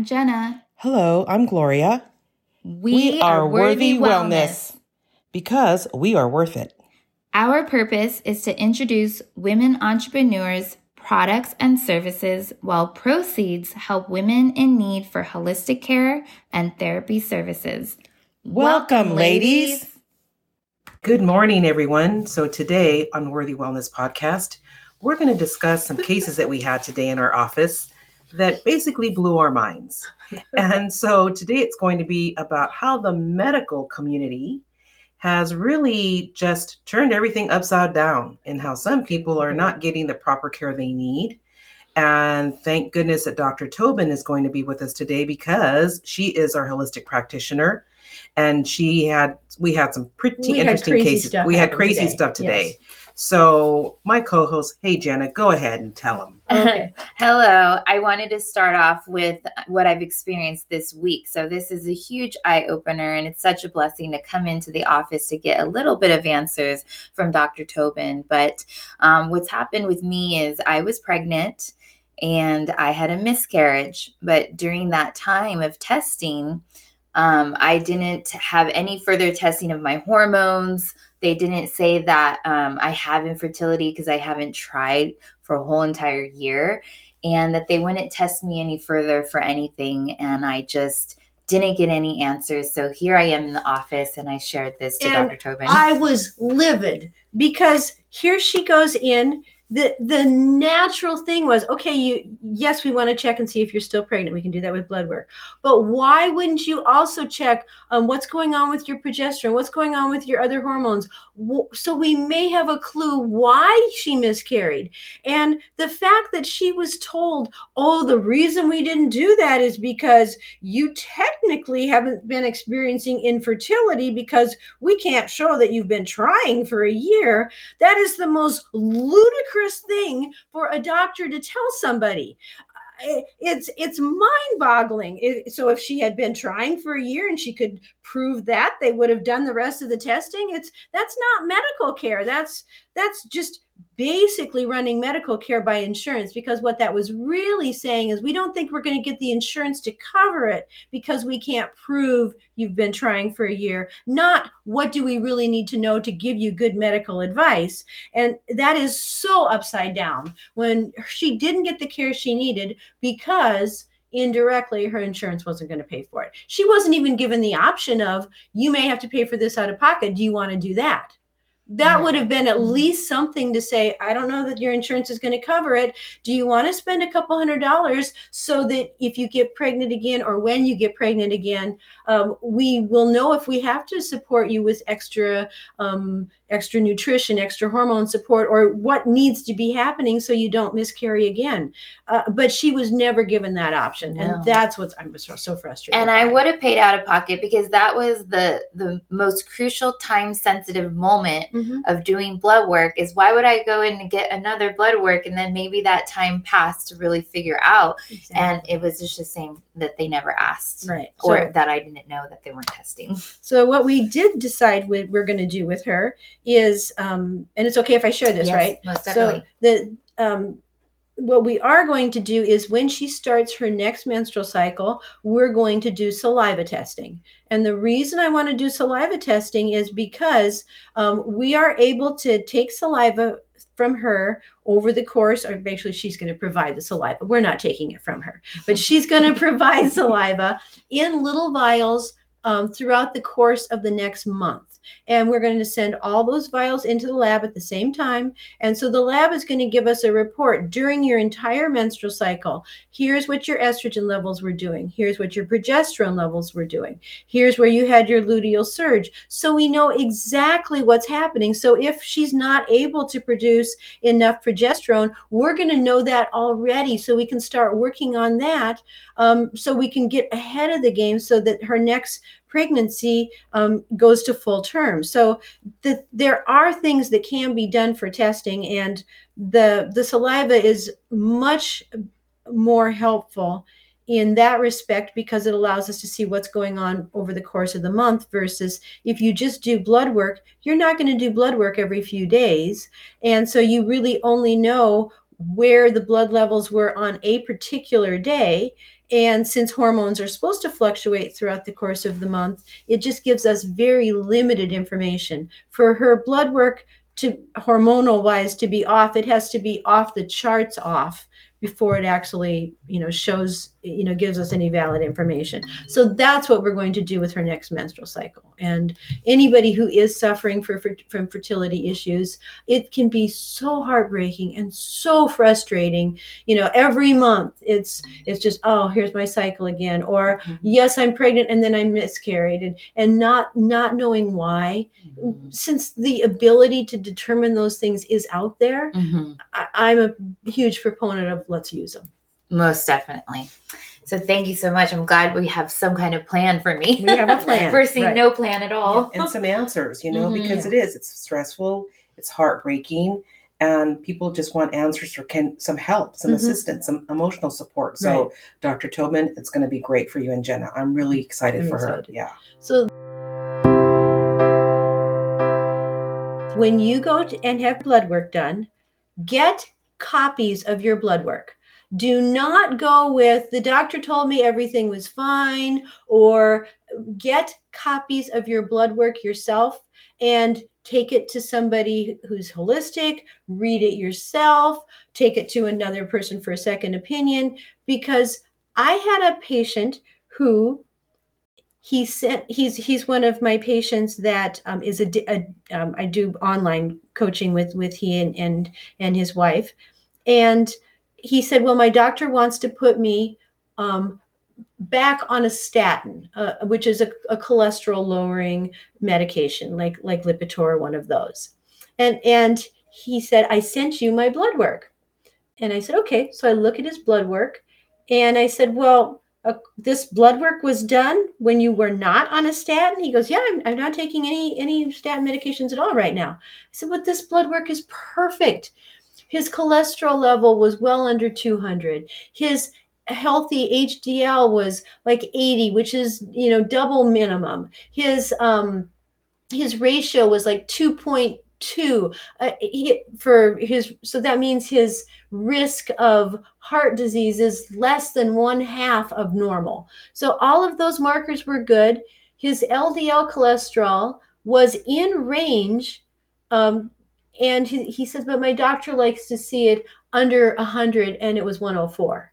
I'm Jenna. Hello, I'm Gloria. We, are Worthy Wellness. because we are worth it. Our purpose is to introduce women entrepreneurs, products, and services while proceeds help women in need for holistic care and therapy services. Welcome, ladies. Good morning, everyone. So, today on Worthy Wellness Podcast, we're going to discuss some cases that we had today in our office that basically blew our minds. and so, today it's going to be about how the medical community has really just turned everything upside down and how some people are not getting the proper care they need. And thank goodness that Dr. Tobin is going to be with us today because she is our holistic practitioner. And she had, we had some pretty We interesting cases. stuff We had crazy today. stuff today. So, my co host, hey, Janet, go ahead and tell them. Okay. Hello. I wanted to start off with what I've experienced this week. So, this is a huge eye opener, and it's such a blessing to come into the office to get a little bit of answers from Dr. Tobin. But um, what's happened with me is I was pregnant and I had a miscarriage. But during that time of testing, um, I didn't have any further testing of my hormones. They didn't say that um, I have infertility because I haven't tried for a whole entire year and that they wouldn't test me any further for anything. And I just didn't get any answers. So here I am in the office and I shared this to And Dr. Tobin. I was livid because here she goes in. The the natural thing was, okay, you yes, we want to check and see if you're still pregnant. We can do that with blood work. But why wouldn't you also check um, what's going on with your progesterone? What's going on with your other hormones? So we may have a clue why she miscarried. And the fact that she was told, oh, the reason we didn't do that is because you technically haven't been experiencing infertility because we can't show that you've been trying for a year. That is the most ludicrous thing for a doctor to tell somebody. It's it's mind-boggling. It- so if she had been trying for a year and she could prove that, they would have done the rest of the testing. It's that's not medical care. That's that's just basically running medical care by insurance because what that was really saying is we don't think we're going to get the insurance to cover it because we can't prove you've been trying for a year. Not what do we really need to know to give you good medical advice? And that is so upside down when she didn't get the care she needed because indirectly her insurance wasn't going to pay for it. She wasn't even given the option of you may have to pay for this out of pocket. Do you want to do that that would have been at least something to say i don't know that your insurance is going to cover it. Do you want to spend a couple hundred dollars so that if you get pregnant again or when you get pregnant again um, we will know if we have to support you with extra um, extra nutrition extra hormone support or what needs to be happening so you don't miscarry again uh, but she was never given that option No. and that's what's i'm so, so frustrated and I would have paid out of pocket because that was the the most crucial time sensitive moment Mhm. of doing blood work is why would I go in and get another blood work and then maybe that time passed to really figure out and it was just the same that they never asked right or So- that I didn't know that they weren't testing. So what we did decide we, we're going to do with her is, um, and it's okay if I share this, Yes, right? Most So definitely. the um, what we are going to do is when she starts her next menstrual cycle, we're going to do saliva testing. And the reason I want to do saliva testing is because um, we are able to take saliva from her over the course, or basically she's going to provide the saliva. We're not taking it from her, but she's going to provide saliva in little vials um, throughout the course of the next month. And we're going to send all those vials into the lab at the same time. And so the lab is going to give us a report during your entire menstrual cycle. Here's what your estrogen levels were doing. Here's what your progesterone levels were doing. Here's where you had your luteal surge. So we know exactly what's happening. So if she's not able to produce enough progesterone, we're going to know that already. So we can start working on that um, so we can get ahead of the game so that her next pregnancy um, goes to full term. So the, there are things that can be done for testing, and the the saliva is much more helpful in that respect because it allows us to see what's going on over the course of the month versus if you just do blood work you're not going to do blood work every few days and so you really only know where the blood levels were on a particular day and since hormones are supposed to fluctuate throughout the course of the month, it just gives us very limited information. For her blood work to hormonal wise to be off, it has to be off the charts off before it actually you know shows you know gives us any valid information so that's what we're going to do with her next menstrual cycle and anybody who is suffering for, for, from fertility issues it can be so heartbreaking and so frustrating you know every month it's it's just oh here's my cycle again or mm-hmm. yes i'm pregnant and then i miscarried and and not not knowing why mm-hmm. since the ability to determine those things is out there mm-hmm. I, i'm a huge proponent of let's use them most definitely. So thank you so much. I'm glad we have some kind of plan for me. We have a plan. Versus right. no plan at all. Yeah, and some answers, you know, mm-hmm. because it is. It's stressful. It's heartbreaking. And people just want answers or can some help, some mm-hmm. assistance, some emotional support. So, right. Dr. Tobin, it's going to be great for you and Jenna. I'm really excited I'm for excited. her. Yeah. So when you go and have blood work done, get copies of your blood work do not go with the doctor told me everything was fine or get copies of your blood work yourself and take it to somebody who's holistic, read it yourself, take it to another person for a second opinion. Because I had a patient who he sent he's he's one of my patients that um, is a, a um, I do online coaching with with he and and and his wife and he said, Well, my doctor wants to put me um, back on a statin, uh, which is a, a, cholesterol lowering medication, like like Lipitor, one of those. And and he said, I sent you my blood work. And I said, okay. So I look at his blood work and I said, well, uh, this blood work was done when you were not on a statin. He goes, yeah, I'm, I'm not taking any any statin medications at all right now. I said, but this blood work is perfect. His cholesterol level was well under 200. His healthy HDL was like 80, which is, you know, double minimum. His um his ratio was like 2.2 uh, he, for his so that means his risk of heart disease is less than one half of normal. So all of those markers were good. His LDL cholesterol was in range um, and he, he says but my doctor likes to see it under 100 and it was 104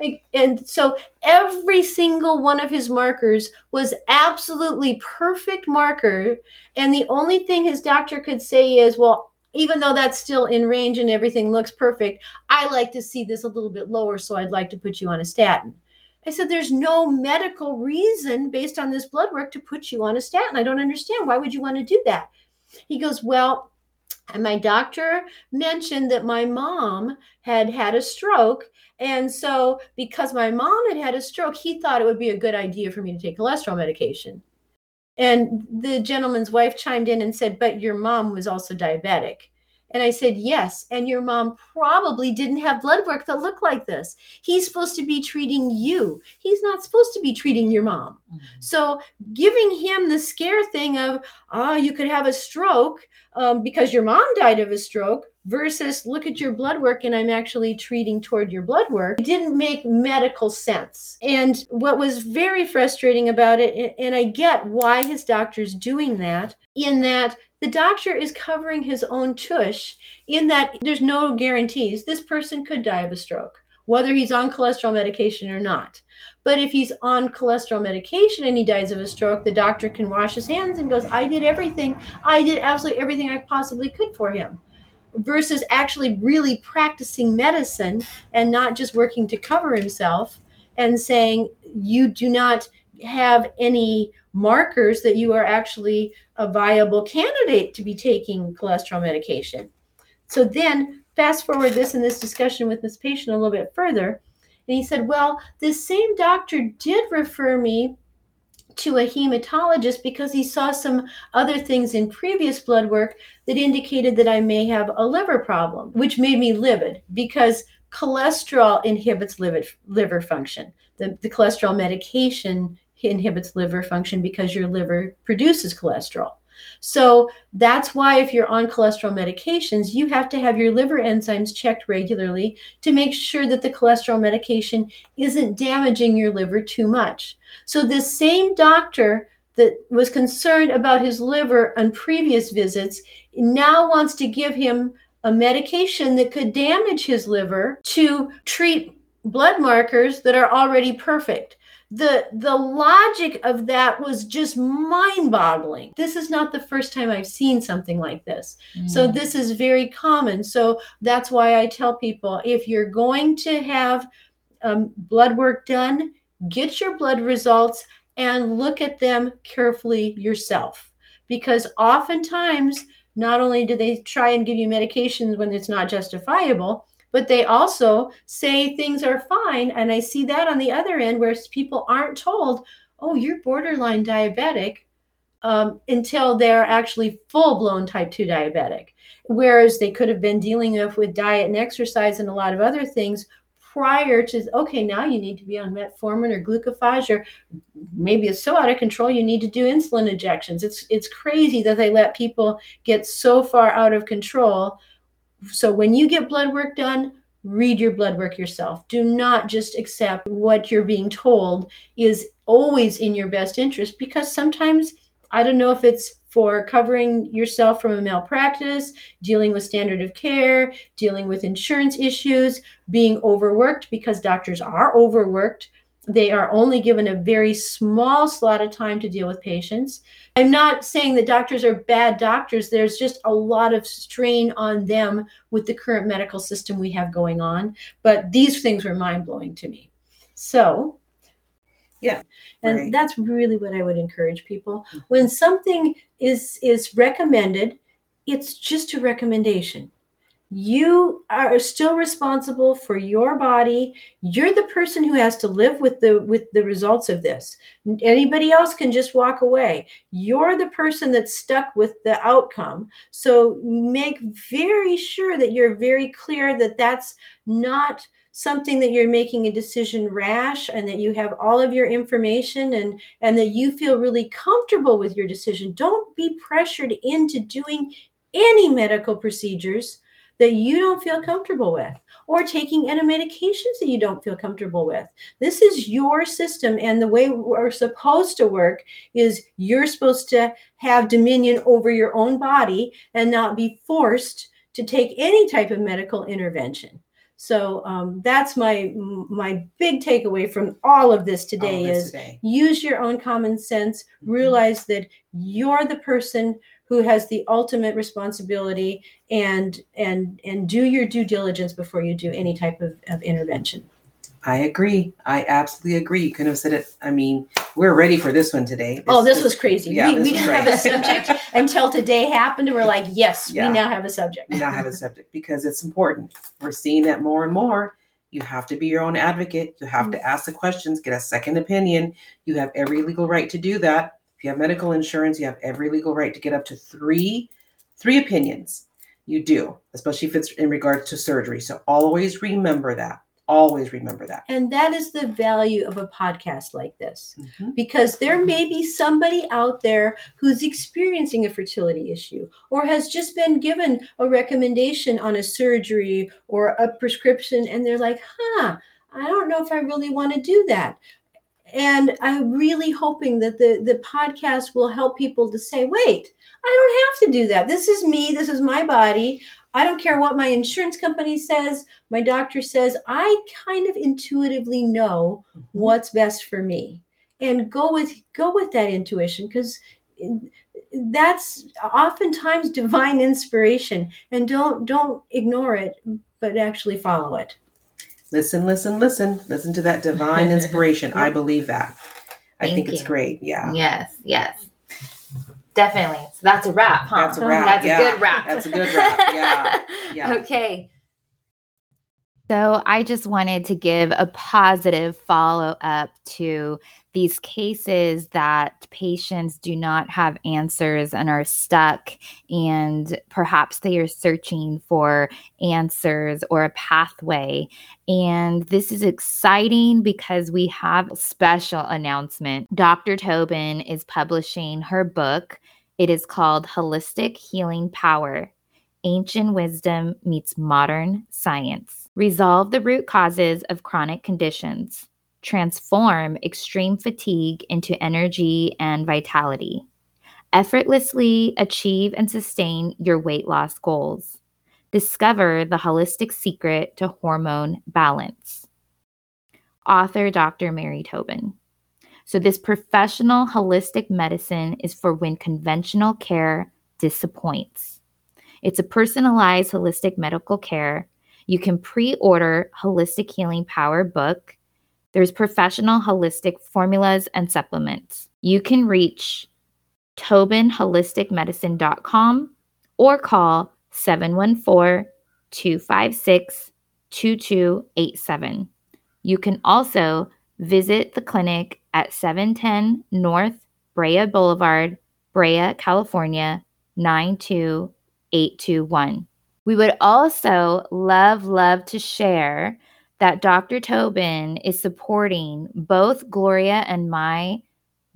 like, and so every single one of his markers was absolutely perfect marker. And the only thing his doctor could say is well even though that's still in range and everything looks perfect i like to see this a little bit lower so i'd like to put you on a statin. I said there's no medical reason based on this blood work to put you on a statin. I don't understand. Why would you want to do that? He goes well and my doctor mentioned that my mom had had a stroke. And so, because my mom had had a stroke, he thought it would be a good idea for me to take cholesterol medication. And the gentleman's wife chimed in and said, But your mom was also diabetic. And I said, Yes. And your mom probably didn't have blood work that looked like this. He's supposed to be treating you. He's not supposed to be treating your mom. Mm-hmm. So giving him the scare thing of, oh, you could have a stroke um, because your mom died of a stroke versus look at your blood work and I'm actually treating toward your blood work it didn't make medical sense. And what was very frustrating about it, and I get why his doctor's doing that, in that the doctor is covering his own tush, in that there's no guarantees. This person could die of a stroke, whether he's on cholesterol medication or not. But if he's on cholesterol medication and he dies of a stroke, the doctor can wash his hands and goes, I did everything. I did absolutely everything I possibly could for him. Versus actually really practicing medicine and not just working to cover himself and saying, You do not have any markers that you are actually a viable candidate to be taking cholesterol medication. So then, fast forward this and this discussion with this patient a little bit further and he said, Well, this same doctor did refer me to a hematologist because he saw some other things in previous blood work that indicated that I may have a liver problem, which made me livid because cholesterol inhibits liver, liver function. The, the cholesterol medication inhibits liver function because your liver produces cholesterol. So that's why, if you're on cholesterol medications, you have to have your liver enzymes checked regularly to make sure that the cholesterol medication isn't damaging your liver too much. So, this same doctor that was concerned about his liver on previous visits now wants to give him a medication that could damage his liver to treat blood markers that are already perfect the the logic of that was just mind-boggling. This is not the first time i've seen something like this. Mm. so this is very common. So that's why i tell people if you're going to have um, blood work done get your blood results and look at them carefully yourself. Because oftentimes not only do they try and give you medications when it's not justifiable but they also say things are fine. And I see that on the other end where people aren't told, oh, you're borderline diabetic um, until they're actually full blown type 2 diabetic. Whereas they could have been dealing with, diet and exercise and a lot of other things prior to okay now you need to be on metformin or glucophage or maybe it's so out of control you need to do insulin injections it's it's crazy that they let people get so far out of control so when you get blood work done, read your blood work yourself. Do not just accept what you're being told is always in your best interest because sometimes I don't know if it's for covering yourself from a malpractice, dealing with standard of care, dealing with insurance issues, being overworked because doctors are overworked. They are only given a very small slot of time to deal with patients. I'm not saying that doctors are bad doctors. There's just a lot of strain on them with the current medical system we have going on. But these things were mind blowing to me. So, yeah, and right. that's really what I would encourage people. When something is is recommended, it's just a recommendation you are still responsible for your body. You're the person who has to live with the with the results of this. Anybody else can just walk away. You're the person that's stuck with the outcome. So make very sure that you're very clear that that's not something that you're making a decision rash and that you have all of your information and and that you feel really comfortable with your decision. Don't be pressured into doing any medical procedures that you don't feel comfortable with or taking any medications that you don't feel comfortable with. This is your system. And the way we're supposed to work is you're supposed to have dominion over your own body and not be forced to take any type of medical intervention. So um, that's my my big takeaway from all of this today this is today. use your own common sense. Mm-hmm. Realize that you're the person who has the ultimate responsibility and and and do your due diligence before you do any type of, of intervention I agree. I absolutely agree. You couldn't have said it. I mean, we're ready for this one today. This, oh, this, was crazy. Yeah, we, we didn't have a subject until today happened. And we're like, yes, yeah. we now have a subject. we now have a subject because it's important. We're seeing that more and more. You have to be your own advocate. You have mm-hmm. to ask the questions, get a second opinion. You have every legal right to do that you have medical insurance, you have every legal right to get up to three three opinions. You do, especially if it's in regards to surgery. So always remember that. Always remember that. And that is the value of a podcast like this, mm-hmm. because there may be somebody out there who's experiencing a fertility issue or has just been given a recommendation on a surgery or a prescription, and they're like, huh, I don't know if I really want to do that and i'm really hoping that the the podcast will help people to say wait i don't have to do that. This is me. This is my body. I don't care what my insurance company says. My doctor says i kind of intuitively know mm-hmm. what's best for me. And go with go with that intuition because that's oftentimes divine inspiration. And don't don't ignore it but actually follow it listen, listen, listen, listen to that divine inspiration. I believe that. I Thank think you. it's great. Yeah. Yes, yes. Definitely. So that's a wrap, huh? That's a wrap. That's yeah. a good wrap. That's a good wrap. Yeah. yeah. Okay. So I just wanted to give a positive follow up to these cases that patients do not have answers and are stuck, and perhaps they are searching for answers or a pathway. And this is exciting because we have a special announcement. Dr. Tobin is publishing her book It is called Holistic Healing Power Ancient Wisdom Meets Modern Science. Resolve the root causes of chronic conditions. Transform extreme fatigue into energy and vitality. Effortlessly achieve and sustain your weight loss goals. Discover the holistic secret to hormone balance. Author Dr. Mary Tobin. So, this professional holistic medicine is for when conventional care disappoints. It's a personalized holistic medical care. You can pre order Holistic Healing Power book. There's professional holistic formulas and supplements. You can reach TobinHolisticMedicine.com or call 714 256 2287. You can also visit the clinic at 710 North Brea Boulevard, Brea, California 92821. We would also love, love to share that Dr. Tobin is supporting both Gloria and my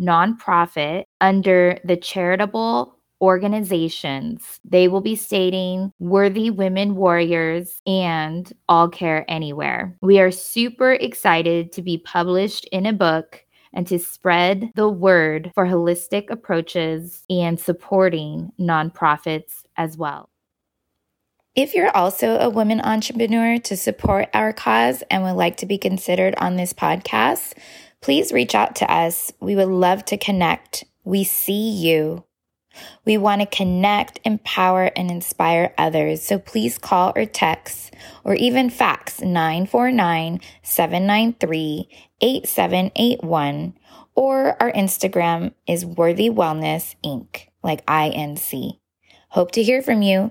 nonprofit under the charitable organizations. They will be stating Worthy Women Warriors and All Care Anywhere. We are super excited to be published in a book and to spread the word for holistic approaches and supporting nonprofits as well. If you're also a woman entrepreneur to support our cause and would like to be considered on this podcast, please reach out to us. We would love to connect. We see you. We want to connect, empower, and inspire others. So please call or text or even fax 949 793 8781 or our Instagram is Worthy Wellness Inc., like INC. Hope to hear from you